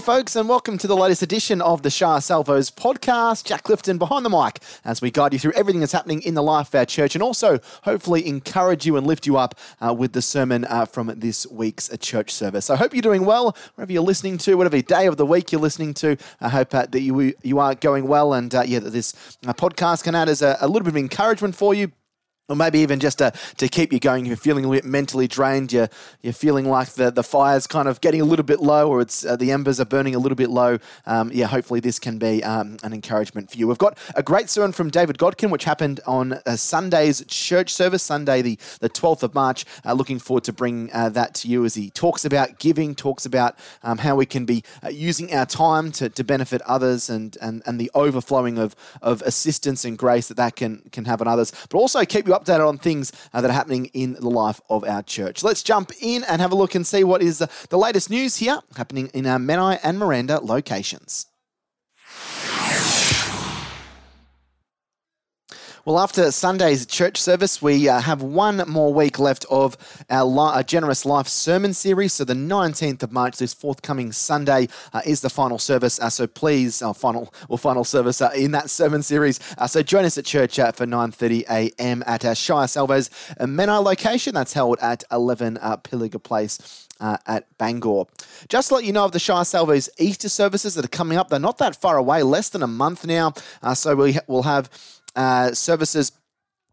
Folks, and welcome to the latest edition of the Shire Salvos podcast. Jack Clifton behind the mic as we guide you through everything that's happening in the life of our church and also hopefully encourage you and lift you up uh, with the sermon uh, from this week's uh, church service. I hope you're doing well wherever you're listening to, whatever day of the week you're listening to. I hope uh, that you, you are going well and uh, yeah, that this uh, podcast can add as a, a little bit of encouragement for you or maybe even just to, to keep you going. You're feeling a bit mentally drained, you're, you're feeling like the, the fire's kind of getting a little bit low or it's uh, the embers are burning a little bit low. Um, yeah, hopefully this can be um, an encouragement for you. We've got a great sermon from David Godkin, which happened on uh, Sunday's church service, Sunday, the, the 12th of March. Uh, looking forward to bring uh, that to you as he talks about giving, talks about um, how we can be uh, using our time to, to benefit others and, and, and the overflowing of, of assistance and grace that that can, can have on others, but also keep you updated on things uh, that are happening in the life of our church. Let's jump in and have a look and see what is the, the latest news here happening in our Menai and Miranda locations. Well, after Sunday's church service, we uh, have one more week left of our li- Generous Life sermon series. So, the 19th of March, this forthcoming Sunday, uh, is the final service. Uh, so, please, our final or final service uh, in that sermon series. Uh, so, join us at church uh, for 9:30 a.m. at our Shire Salvos Menai location. That's held at 11 Pilliga Place. Uh, at Bangor. Just to let you know of the Shire Salvos Easter services that are coming up. They're not that far away, less than a month now. Uh, so we ha- we'll have uh, services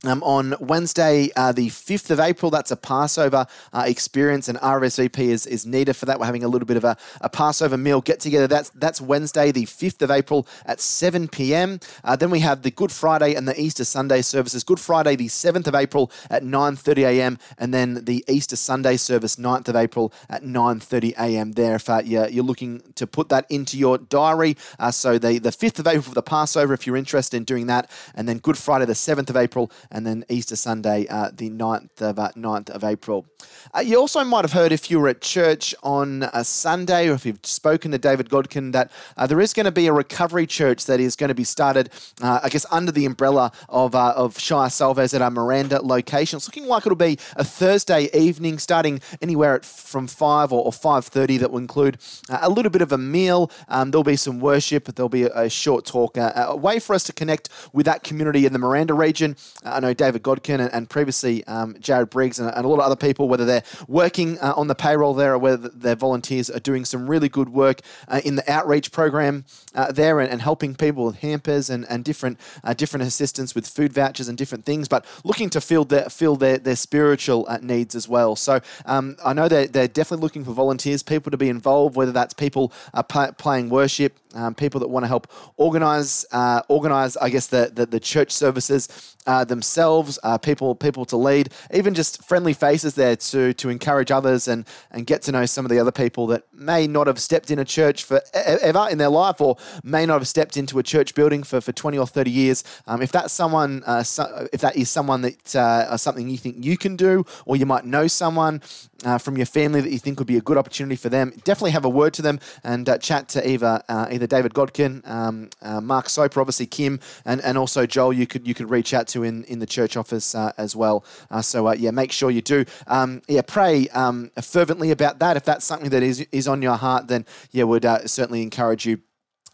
um, on Wednesday, uh, the 5th of April, that's a Passover uh, experience, and RSVP is, is needed for that. We're having a little bit of a, a Passover meal get together. That's that's Wednesday, the 5th of April at 7 p.m. Uh, then we have the Good Friday and the Easter Sunday services. Good Friday, the 7th of April at 9:30 a.m., and then the Easter Sunday service, 9th of April at 9:30 a.m. There, if uh, you're, you're looking to put that into your diary, uh, so the the 5th of April for the Passover, if you're interested in doing that, and then Good Friday, the 7th of April and then Easter Sunday, uh, the 9th of, uh, 9th of April. Uh, you also might have heard if you were at church on a Sunday or if you've spoken to David Godkin that uh, there is going to be a recovery church that is going to be started, uh, I guess, under the umbrella of, uh, of Shire Salvos at our Miranda location. It's looking like it'll be a Thursday evening starting anywhere at from 5 or, or 5.30 that will include a little bit of a meal. Um, there'll be some worship. There'll be a, a short talk, a way for us to connect with that community in the Miranda region. I know David Godkin and, and previously um, Jared Briggs and, and, a lot of other people, whether they're working uh, on the payroll there or whether their volunteers are doing some really good work uh, in the outreach program uh, there and, and, helping people with hampers and, and different uh, different assistance with food vouchers and different things, but looking to fill their, fill their, their spiritual uh, needs as well. So um, I know they're, they're definitely looking for volunteers, people to be involved, whether that's people uh, playing worship, um, people that want to help organize, organize, I guess, the, the, the church services uh, themselves, uh, people people to lead, even just friendly faces there to to encourage others and and get to know some of the other people that may not have stepped in a church for ever in their life or may not have stepped into a church building for, for 20 or 30 years. Um, if that's someone, uh, so, if that is someone that uh, something you think you can do, or you might know someone uh, from your family that you think would be a good opportunity for them, definitely have a word to them and uh, chat to either uh, either David Godkin, um, uh, Mark Soper, obviously Kim, and, and also Joel. You could you could reach out to in, in the church office uh, as well. Uh, so yeah, make sure you do. Um, yeah, pray um, fervently about that. If that's something that is is on your heart, then yeah, would certainly encourage you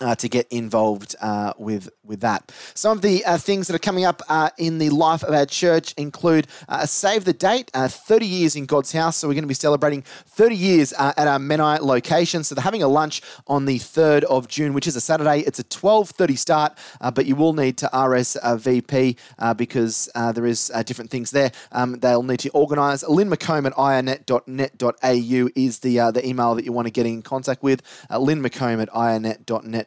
uh, to get involved uh, with with that. Some of the uh, things that are coming up uh, in the life of our church include uh, save the date, uh, 30 years in God's house. So we're going to be celebrating 30 years at our Menai location. So they're having a lunch on the 3rd of June, which is a Saturday. It's a 12:30 start, but you will need to RSVP because there is different things there. Um, they'll need to organise. Lynn McComb at ironet.net.au is the the email that you want to get in contact with. Lynn McComb at ironet.net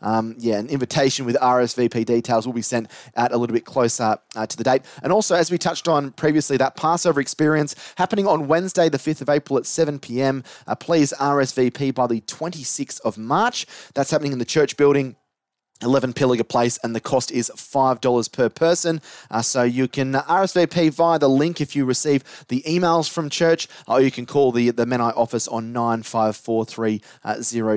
Um, yeah, an invitation with RSVP details will be sent out a little bit closer uh, to the date. And also, as we touched on previously, that Passover experience happening on Wednesday, the 5th of April at 7 p.m. Uh, please RSVP by the 26th of March. That's happening in the church building 11 Pilliga Place, and the cost is $5 per person. Uh, so you can RSVP via the link if you receive the emails from church, or you can call the, the Menai office on 9543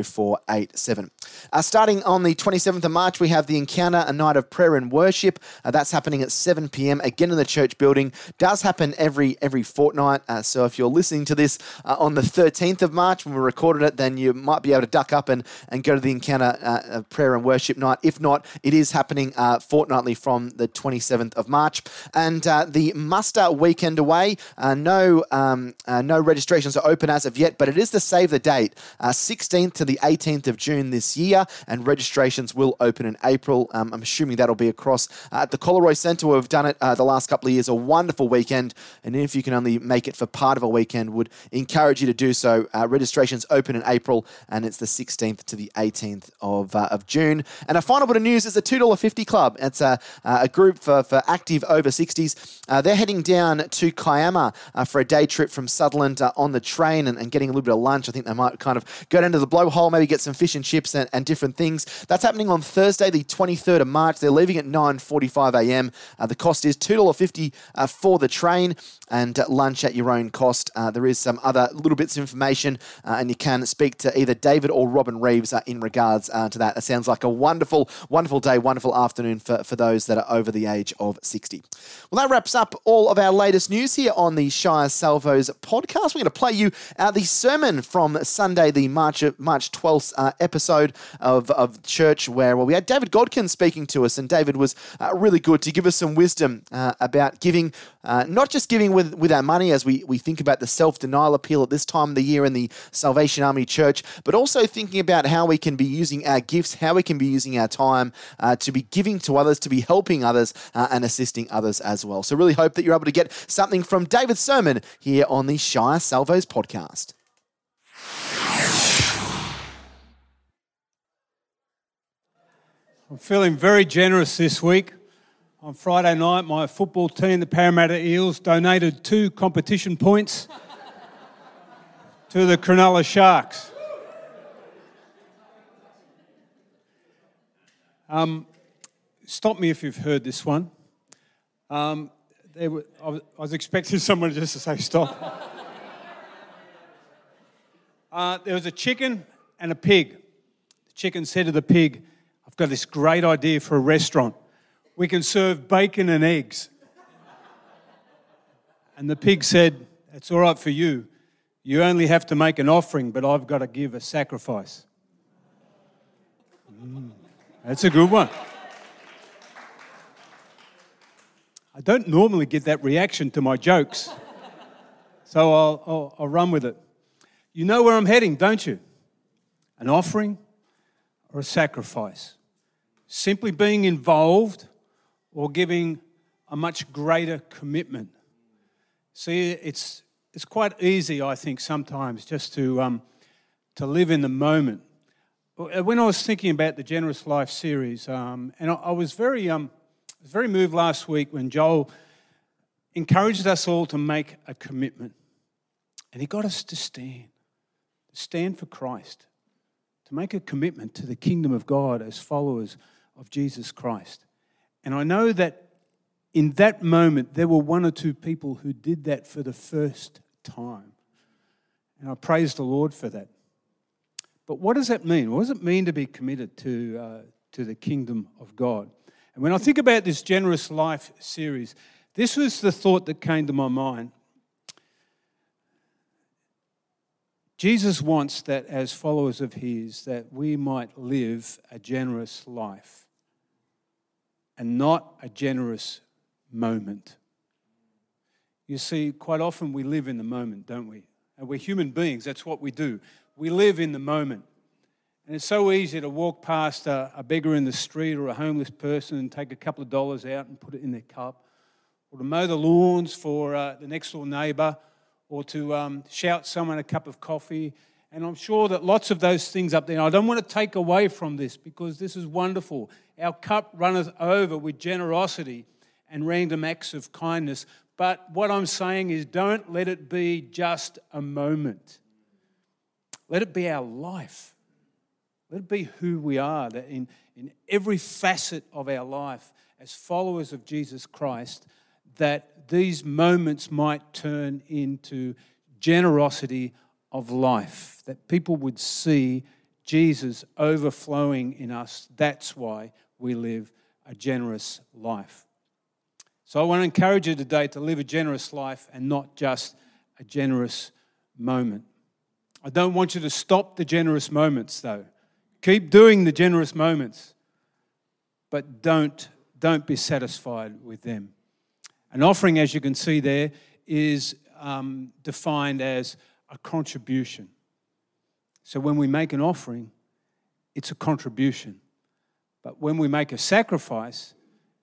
0487. Uh, starting on the 27th of March, we have the Encounter, a night of prayer and worship. Uh, that's happening at 7 p.m. again in the church building. Does happen every every fortnight. Uh, so if you're listening to this uh, on the 13th of March when we recorded it, then you might be able to duck up and, and go to the Encounter uh, prayer and worship night. If not, it is happening uh, fortnightly from the 27th of March. And uh, the muster weekend away, uh, no um, uh, no registrations are open as of yet, but it is the save the date, 16th uh, to the 18th of June this year, and registrations will open in April. Um, I'm assuming that'll be across at the Collaroy Centre. We've done it the last couple of years, a wonderful weekend, and if you can only make it for part of a weekend, would encourage you to do so. registrations open in April, and it's the 16th to the 18th of, of June. And a final bit of news is the $2.50 Club. It's a, a group for, for active over 60s. Uh, they're heading down to Kiama uh, for a day trip from Sutherland uh, on the train and, and, getting a little bit of lunch. I think they might kind of go down to the blowhole, maybe get some fish and chips and, and different things. That's happening on Thursday, the 23rd of March. They're leaving at 9.45 a.m. Uh, the cost is $2.50 uh, for the train and lunch at your own cost. Uh, there is some other little bits of information, and you can speak to either David or Robin Reeves in regards to that. It sounds like a wonderful wonderful day, wonderful afternoon for, for those that are over the age of 60. Well, that wraps up all of our latest news here on the Shire Salvos podcast. We're going to play you uh, the sermon from Sunday, the March March 12th uh, episode of, of church, where well, we had David Godkin speaking to us, and David was uh, really good to give us some wisdom uh, about giving, uh, not just giving with, with our money as we, we think about the self denial appeal at this time of the year in the Salvation Army Church, but also thinking about how we can be using our gifts, how we can be using our time uh, to be giving to others, to be helping others, uh, and assisting others as well. So, really hope that you're able to get something from David's sermon here on the Shire Salvos podcast. I'm feeling very generous this week. On Friday night, my football team, the Parramatta Eels, donated two competition points to the Cronulla Sharks. Um, stop me if you've heard this one. Um, were, I, was, I, was, expecting someone just to say stop. uh, there was a chicken and a pig. The chicken said to the pig, I've got this great idea for a restaurant. We can serve bacon and eggs. And the pig said, It's all right for you. You only have to make an offering, but I've got to give a sacrifice. Mm. That's a good one. I don't normally get that reaction to my jokes, so I'll, I'll, I'll, run with it. You know where I'm heading, don't you? An offering or a sacrifice? Simply being involved or giving a much greater commitment. See, it's, it's quite easy, I think, sometimes just to, um, to live in the moment when I was thinking about the Generous Life series, um, and I, I, was very, um, was very moved last week when Joel encouraged us all to make a commitment. And he got us to stand, to stand for Christ, to make a commitment to the kingdom of God as followers of Jesus Christ. And I know that in that moment, there were one or two people who did that for the first time. And I praise the Lord for that. But what does that mean? What does it mean to be committed to, uh, to the kingdom of God? And when I think about this Generous Life series, this was the thought that came to my mind. Jesus wants that as followers of his that we might live a generous life and not a generous moment. You see, quite often we live in the moment, don't we? And we're human beings, that's what we do we live in the moment. And it's so easy to walk past a, a, beggar in the street or a homeless person and take a couple of dollars out and put it in their cup, or to mow the lawns for uh, the next door neighbour, or to um, shout someone a cup of coffee. And I'm sure that lots of those things up there, I don't want to take away from this because this is wonderful. Our cup runneth over with generosity and random acts of kindness. But what I'm saying is, don't let it be just a moment. Let it be our life. Let it be who we are, that in, in every facet of our life as followers of Jesus Christ, that these moments might turn into generosity of life, that people would see Jesus overflowing in us. That's why we live a generous life. So I want to encourage you today to live a generous life and not just a generous moment. I don't want you to stop the generous moments, though. Keep doing the generous moments, but don't, don't be satisfied with them. An offering, as you can see there, is um, defined as a contribution. So when we make an offering, it's a contribution. But when we make a sacrifice,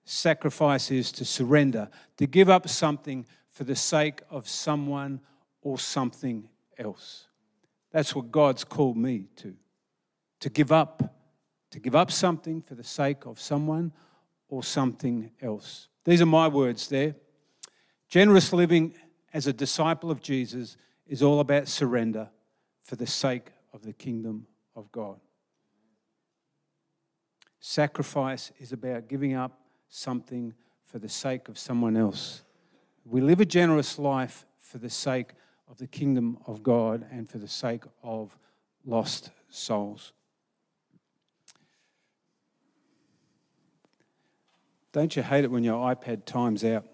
sacrifice is to surrender, to give up something for the sake of someone or something else. That's what God's called me to. To give up, to give up something for the sake of someone or something else. These are my words there. Generous living as a disciple of Jesus is all about surrender for the sake of the kingdom of God. Sacrifice is about giving up something for the sake of someone else. We live a generous life for the sake of the kingdom of God and for the sake of lost souls. Don't you hate it when your iPad times out?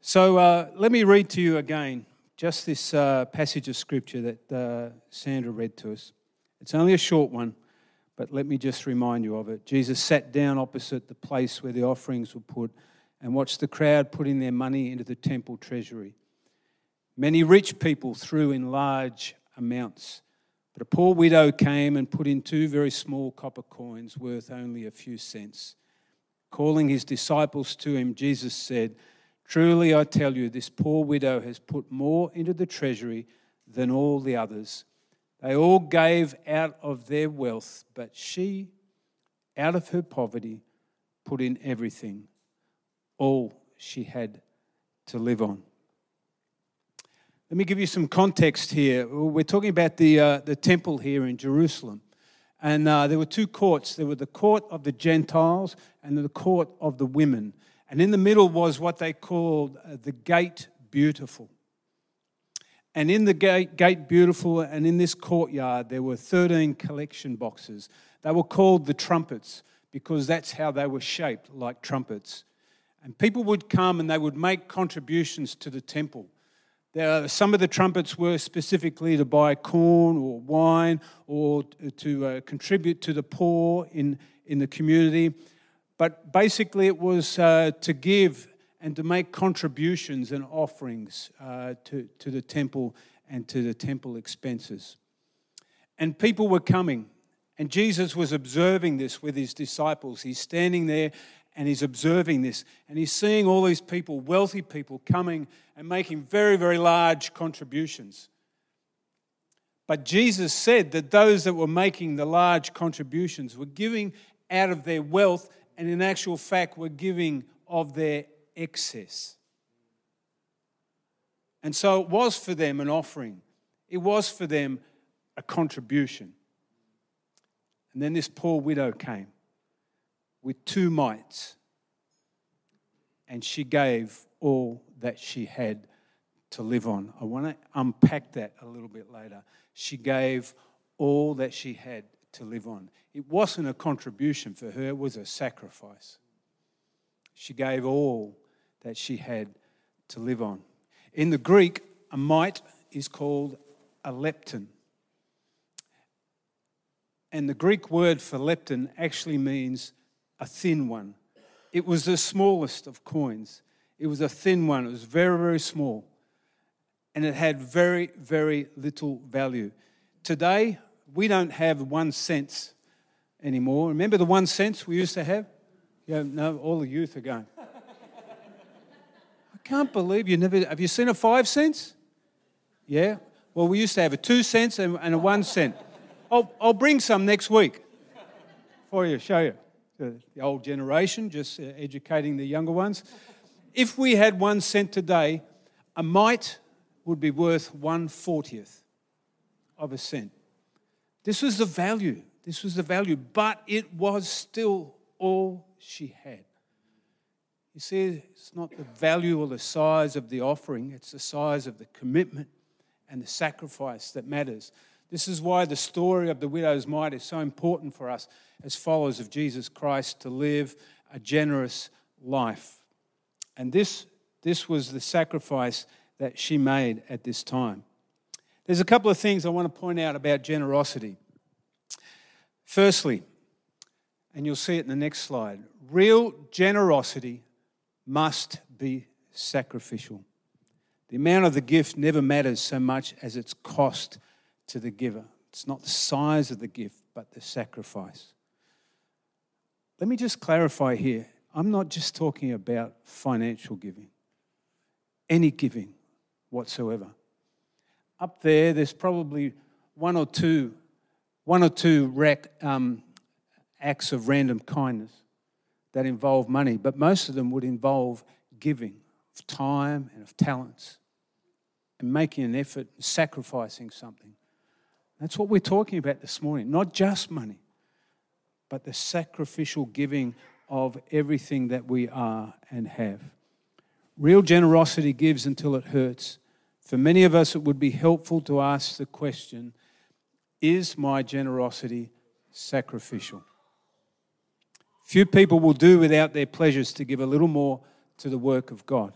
So uh, let me read to you again just this uh, passage of scripture that uh, Sandra read to us. It's only a short one, but let me just remind you of it. Jesus sat down opposite the place where the offerings were put and watched the crowd putting their money into the temple treasury. Many rich people threw in large amounts, but a poor widow came and put in two very small copper coins worth only a few cents. Calling his disciples to him, Jesus said, Truly I tell you, this poor widow has put more into the treasury than all the others. They all gave out of their wealth, but she, out of her poverty, put in everything, all she had to live on. Let me give you some context here. We're talking about the, uh, the temple here in Jerusalem. And uh, there were two courts there were the court of the Gentiles and the court of the women. And in the middle was what they called uh, the Gate Beautiful. And in the gate, gate Beautiful and in this courtyard, there were 13 collection boxes. They were called the trumpets because that's how they were shaped, like trumpets. And people would come and they would make contributions to the temple. There, some of the trumpets were specifically to buy corn or wine or to uh, contribute to the poor in, in the community. But basically, it was uh, to give and to make contributions and offerings uh, to, to the temple and to the temple expenses. And people were coming, and Jesus was observing this with his disciples. He's standing there and he's observing this, and he's seeing all these people, wealthy people, coming and making very, very large contributions. But Jesus said that those that were making the large contributions were giving out of their wealth and in actual fact were giving of their excess. And so it was for them an offering, it was for them a contribution. And then this poor widow came with two mites, and she gave all that she had to live on. I want to unpack that a little bit later. She gave all that she had to live on. It wasn't a contribution for her, it was a sacrifice. She gave all that she had to live on. In the Greek, a mite is called a lepton. And the Greek word for lepton actually means a thin one. It was the smallest of coins. It was a thin one. It was very, very small. And it had very, very little value. Today, we don't have one cent anymore. Remember the one cents we used to have? Yeah, no, all the youth are going. I can't believe you never. Have you seen a five cents? Yeah. Well, we used to have a two cents and, and a one cent. I'll, I'll bring some next week for you, show you. The, old generation, just uh, educating the younger ones. If we had one cent today, a mite would be worth one fortieth of a cent. This was the value. This was the value, but it was still all she had. You see, it's not the value or the size of the offering, it's the size of the commitment and the sacrifice that matters. This is why the story of the widow's mite is so important for us as followers of Jesus Christ to live a generous life. And this, this was the sacrifice that she made at this time. There's a couple of things I want to point out about generosity. Firstly, and you'll see it in the next slide, real generosity must be sacrificial. The amount of the gift never matters so much as its cost to the giver. It's not the size of the gift, but the sacrifice. Let me just clarify here I'm not just talking about financial giving, any giving whatsoever. Up there, there's probably one or two, one or two rec, um, acts of random kindness that involve money, but most of them would involve giving of time and of talents and making an effort, sacrificing something. That's what we're talking about this morning. Not just money, but the sacrificial giving of everything that we are and have. Real generosity gives until it hurts. For many of us, it would be helpful to ask the question Is my generosity sacrificial? Few people will do without their pleasures to give a little more to the work of God.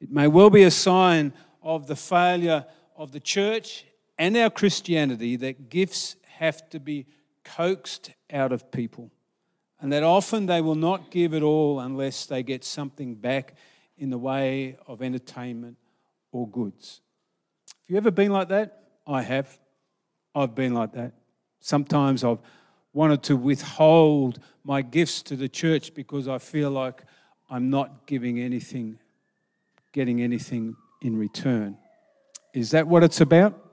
It may well be a sign of the failure of the church and our Christianity that gifts have to be coaxed out of people, and that often they will not give it all unless they get something back in the way of entertainment or goods. Have you ever been like that? I have. I've been like that. Sometimes I've wanted to withhold my gifts to the church because I feel like I'm not giving anything, getting anything in return. Is that what it's about?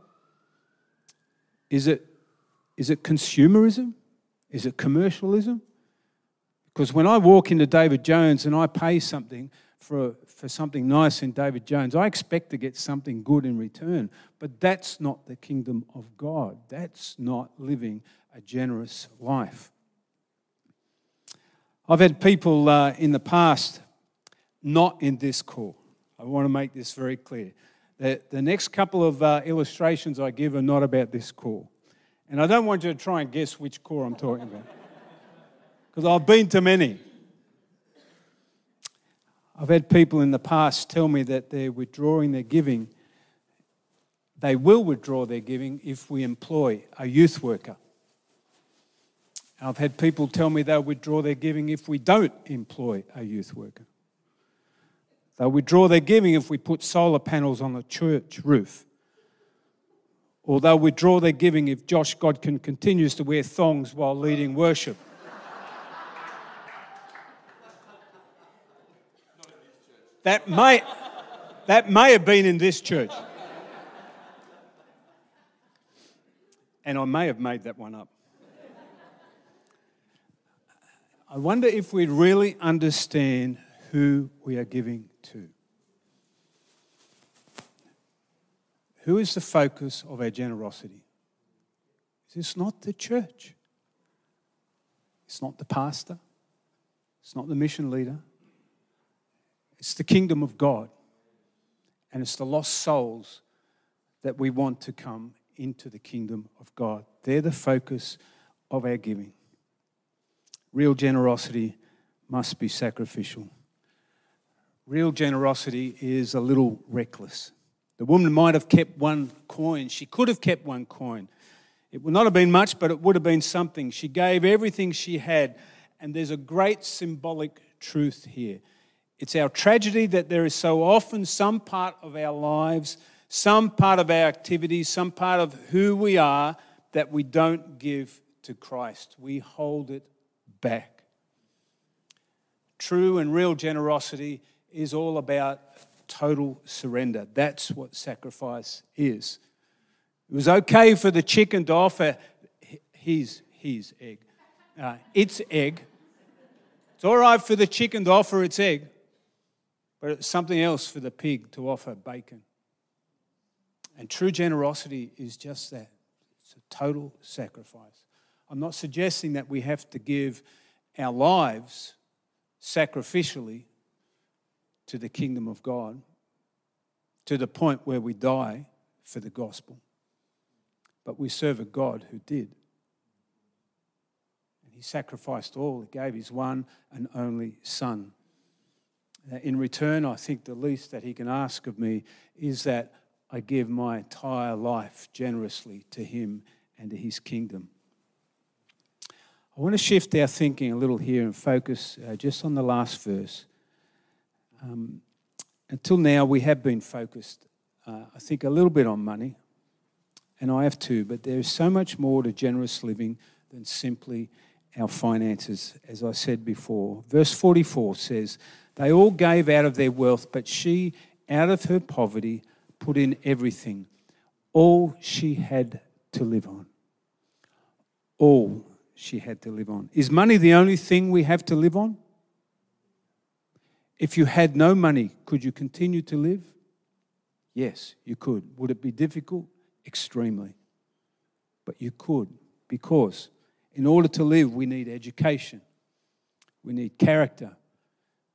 Is it, is it consumerism? Is it commercialism? Because when I walk into David Jones and I pay something for, for something nice in David Jones, I expect to get something good in return. But that's not the kingdom of God. That's not living a generous life. I've had people uh, in the past, not in this corps. I want to make this very clear. The, the next couple of uh, illustrations I give are not about this corps. And I don't want you to try and guess which corps I'm talking about, because I've been to many. I've had people in the past tell me that they're withdrawing their giving. They will withdraw their giving if we employ a youth worker. I've had people tell me they'll withdraw their giving if we don't employ a youth worker. They'll withdraw their giving if we put solar panels on the church roof. Or they'll withdraw their giving if Josh Godkin continues to wear thongs while leading worship. that may, that may have been in this church. And I may have made that one up. I wonder if we really understand who we are giving to. Who is the focus of our generosity? It's not the church. It's not the pastor. It's not the mission leader. It's the kingdom of God. And it's the lost souls that we want to come into the kingdom of God. They're the focus of our giving. Real generosity must be sacrificial. Real generosity is a little reckless. The woman might have kept one coin. She could have kept one coin. It would not have been much, but it would have been something. She gave everything she had. And there's a great symbolic truth here. It's our tragedy that there is so often some part of our lives, some part of our activities, some part of who we are that we don't give to Christ. We hold it back. True and real generosity is all about total surrender. That's what sacrifice is. It was okay for the chicken to offer his, his egg, uh, its egg. It's all right for the chicken to offer its egg, but it's something else for the pig to offer bacon. And true generosity is just that it's a total sacrifice. I'm not suggesting that we have to give our lives sacrificially to the kingdom of God to the point where we die for the gospel. But we serve a God who did. And he sacrificed all, he gave his one and only Son. In return, I think the least that he can ask of me is that I give my entire life generously to him and to his kingdom. I want to shift our thinking a little here and focus uh, just on the last verse. Um, until now, we have been focused, uh, I think, a little bit on money, and I have too, but there is so much more to generous living than simply our finances, as I said before. Verse 44 says, They all gave out of their wealth, but she, out of her poverty, put in everything, all she had to live on. All she had to live on. Is money the only thing we have to live on? If you had no money, could you continue to live? Yes, you could. Would it be difficult? Extremely. But you could because in order to live, we need education, we need character,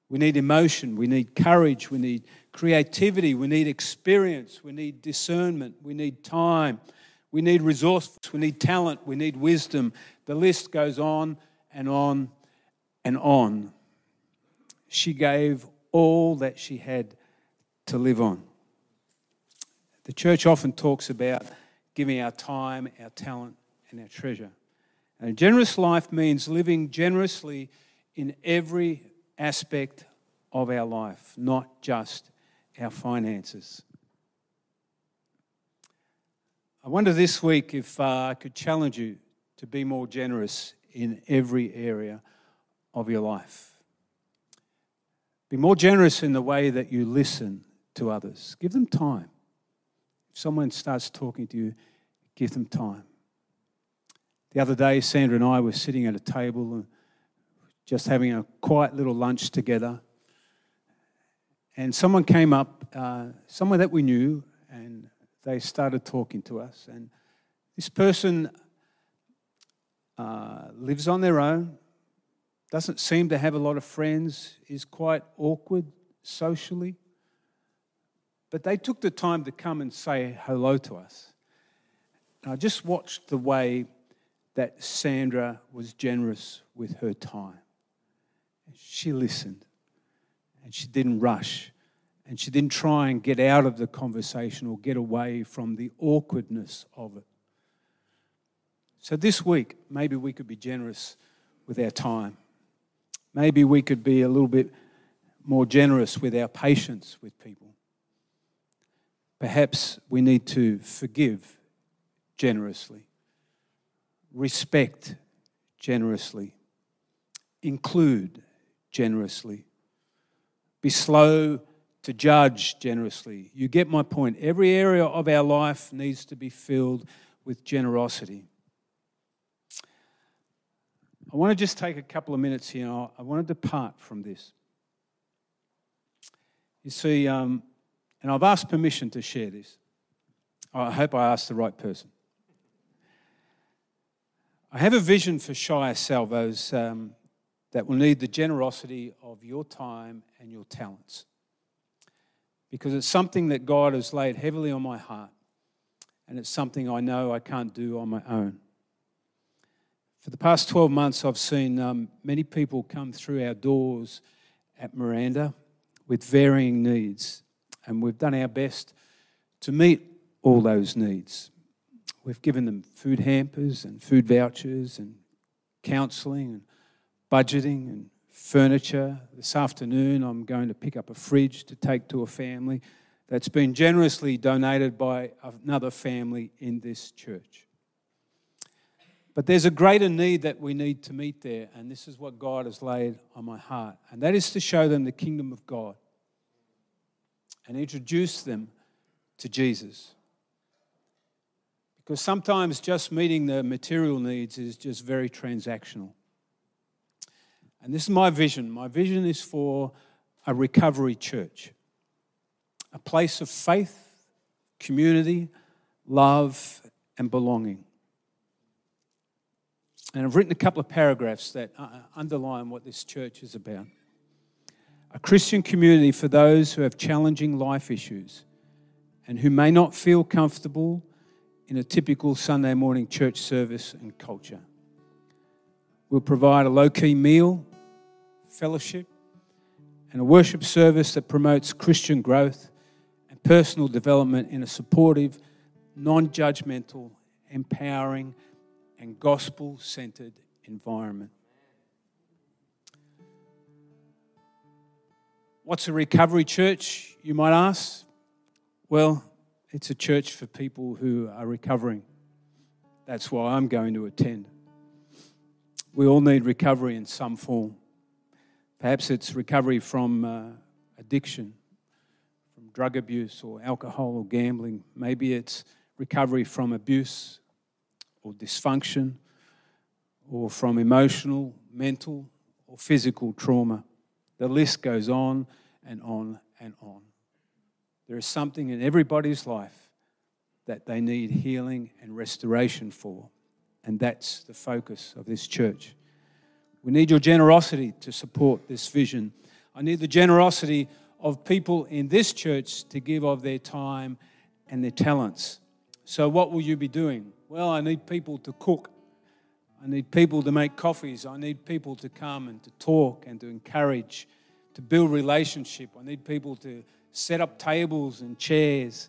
we need emotion, we need courage, we need creativity, we need experience, we need discernment, we need time, we need resourcefulness, we need talent, we need wisdom. The list goes on and on and on she gave all that she had to live on. The church often talks about giving our time, our talent, and our treasure. And a generous life means living generously in every aspect of our life, not just our finances. I wonder this week if uh, I could challenge you to be more generous in every area of your life. Be more generous in the way that you listen to others. Give them time. If someone starts talking to you, give them time. The other day, Sandra and I were sitting at a table and just having a quiet little lunch together. And someone came up, uh, someone that we knew, and they started talking to us. And this person uh, lives on their own, doesn't seem to have a lot of friends, is quite awkward socially. But they took the time to come and say hello to us. And I just watched the way that Sandra was generous with her time. She listened and she didn't rush and she didn't try and get out of the conversation or get away from the awkwardness of it. So this week, maybe we could be generous with our time. Maybe we could be a little bit more generous with our patience with people. Perhaps we need to forgive generously, respect generously, include generously, be slow to judge generously. You get my point. Every area of our life needs to be filled with generosity. I want to just take a couple of minutes here. I want to depart from this. You see, um, and I've asked permission to share this. I hope I asked the right person. I have a vision for Shire Salvos um, that will need the generosity of your time and your talents. Because it's something that God has laid heavily on my heart, and it's something I know I can't do on my own. For the past 12 months, I've seen um, many people come through our doors at Miranda with varying needs, and we've done our best to meet all those needs. We've given them food hampers and food vouchers and counselling and budgeting and furniture. This afternoon, I'm going to pick up a fridge to take to a family that's been generously donated by another family in this church. But there's a greater need that we need to meet there, and this is what God has laid on my heart, and that is to show them the kingdom of God and introduce them to Jesus. Because sometimes just meeting the material needs is just very transactional. And this is my vision. My vision is for a recovery church, a place of faith, community, love, and belonging. And I've written a couple of paragraphs that uh, underline what this church is about. A Christian community for those who have challenging life issues and who may not feel comfortable in a typical Sunday morning church service and culture. We'll provide a low key meal, fellowship, and a worship service that promotes Christian growth and personal development in a supportive, non judgmental, empowering, and gospel centered environment. What's a recovery church, you might ask? Well, it's a church for people who are recovering. That's why I'm going to attend. We all need recovery in some form. Perhaps it's recovery from uh, addiction, from drug abuse or alcohol or gambling. Maybe it's recovery from abuse or dysfunction or from emotional, mental, or physical trauma. The list goes on and on and on. There is something in everybody's life that they need healing and restoration for, and that's the focus of this church. We need your generosity to support this vision. I need the generosity of people in this church to give of their time and their talents. So, what will you be doing? Well, I need people to cook. I need people to make coffees. I need people to come and to talk and to encourage, to build relationship. I need people to set up tables and chairs.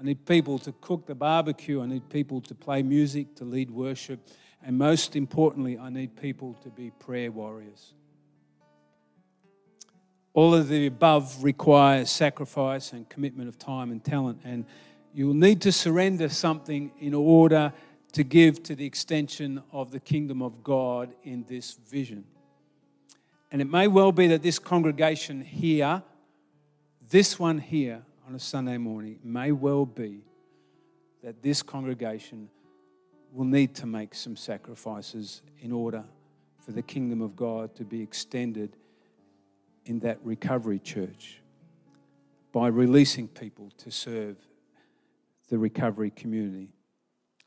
I need people to cook the barbecue. I need people to play music, to lead worship. And most importantly, I need people to be prayer warriors. All of the above requires sacrifice and commitment of time and talent. And you'll need to surrender something in order to give to the extension of the kingdom of God in this vision. And it may well be that this congregation here this one here on a Sunday morning may well be that this congregation will need to make some sacrifices in order for the kingdom of God to be extended in that recovery church by releasing people to serve the recovery community.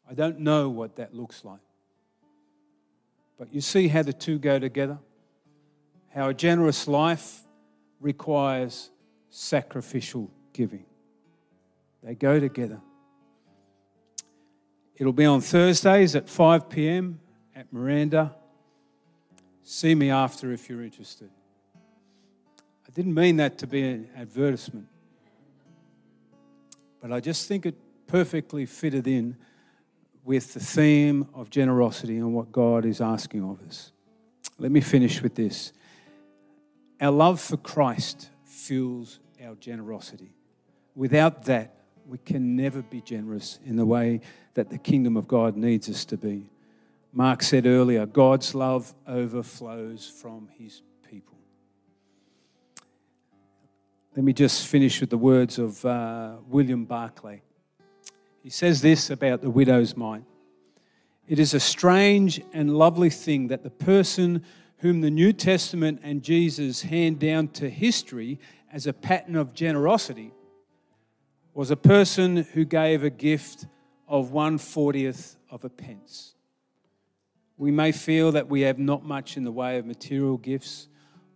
I don't know what that looks like. But you see how the two go together? How a generous life requires sacrificial giving. They go together. It'll be on Thursdays at 5 p.m. at Miranda. See me after if you're interested. I didn't mean that to be an advertisement, but I just think it perfectly fitted in with the theme of generosity and what God is asking of us. Let me finish with this. Our love for Christ fuels our generosity. Without that, we can never be generous in the way that the kingdom of God needs us to be. Mark said earlier, God's love overflows from his people. Let me just finish with the words of uh, William Barclay. He says this about the widow's mite It is a strange and lovely thing that the person whom the New Testament and Jesus hand down to history as a pattern of generosity was a person who gave a gift of one fortieth of a pence. We may feel that we have not much in the way of material gifts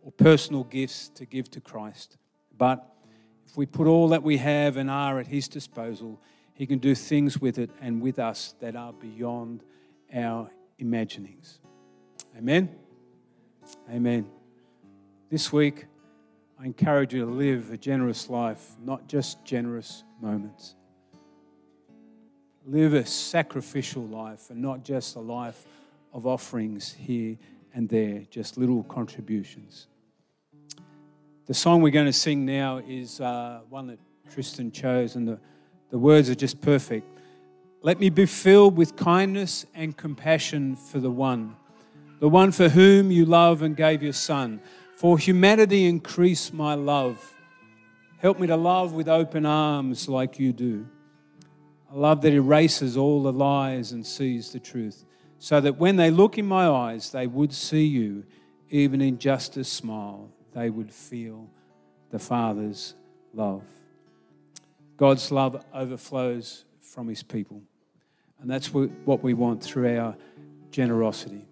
or personal gifts to give to Christ, but if we put all that we have and are at His disposal, He can do things with it and with us that are beyond our imaginings. Amen. Amen. This week, I encourage you to live a generous life, not just generous moments. Live a sacrificial life and not just a life of offerings here and there, just little contributions. The song we're going to sing now is uh, one that Tristan chose, and the, the words are just perfect. Let me be filled with kindness and compassion for the one the one for whom you love and gave your Son. For humanity, increase my love. Help me to love with open arms like you do. A love that erases all the lies and sees the truth, so that when they look in my eyes, they would see you, even in just a smile, they would feel the Father's love. God's love overflows from his people. And that's what we want through our generosity.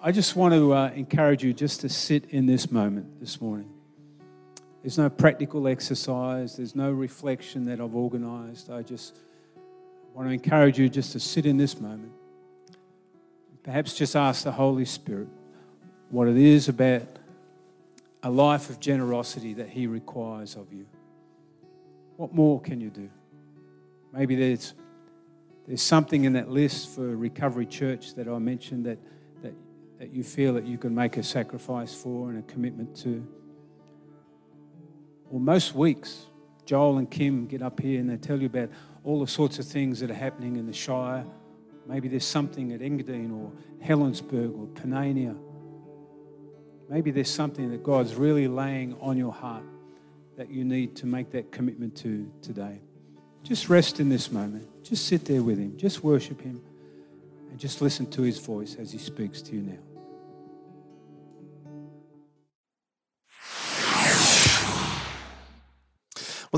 I just want to uh, encourage you just to sit in this moment this morning. There's no practical exercise, there's no reflection that I've organized. I just want to encourage you just to sit in this moment. Perhaps just ask the Holy Spirit what it is about a life of generosity that He requires of you. What more can you do? Maybe there's, there's something in that list for Recovery Church that I mentioned that, that, that you feel that you can make a sacrifice for and a commitment to. Well, most weeks, Joel and Kim get up here and they tell you about all the sorts of things that are happening in the Shire. Maybe there's something at Engadine or Helensburgh or Panania. Maybe there's something that God's really laying on your heart that you need to make that commitment to today. Just rest in this moment. Just sit there with Him. Just worship Him. And just listen to His voice as He speaks to you now.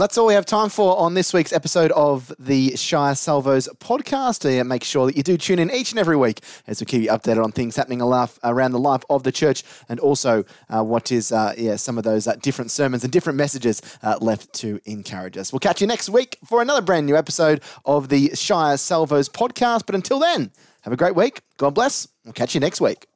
Well, that's all we have time for on this week's episode of the Shire Salvos podcast. Uh, make sure that you do tune in each and every week as we keep you updated on things happening around the life of the church and also uh, what is uh, yeah some of those uh, different sermons and different messages uh, left to encourage us. We'll catch you next week for another brand new episode of the Shire Salvos podcast. But until then, have a great week. God bless. We'll catch you next week.